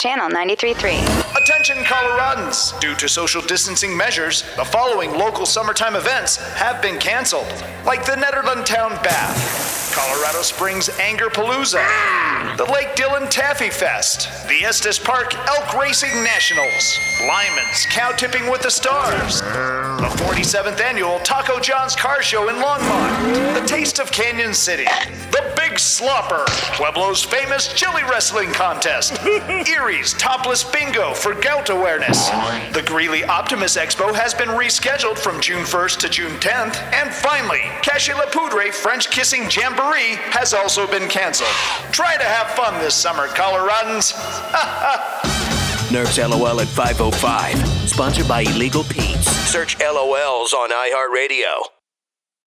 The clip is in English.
Channel 93.3. Attention Coloradans! Due to social distancing measures, the following local summertime events have been canceled, like the Nederland Town Bath, Colorado Springs Anger Palooza, the Lake Dillon Taffy Fest, the Estes Park Elk Racing Nationals, Lyman's Cow Tipping with the Stars, the 47th Annual Taco John's Car Show in Longmont, the Taste of Cañon City, the Big Slopper, Pueblo's famous chili wrestling contest, Erie's Topless Bingo for gout awareness. The Greeley Optimus Expo has been rescheduled from June 1st to June 10th. And finally, Cache La Poudre French Kissing Jamboree has also been canceled. Try to have fun this summer, Coloradans. Nerf's LOL at 505. Sponsored by Illegal Pete's. Search LOLs on iHeartRadio.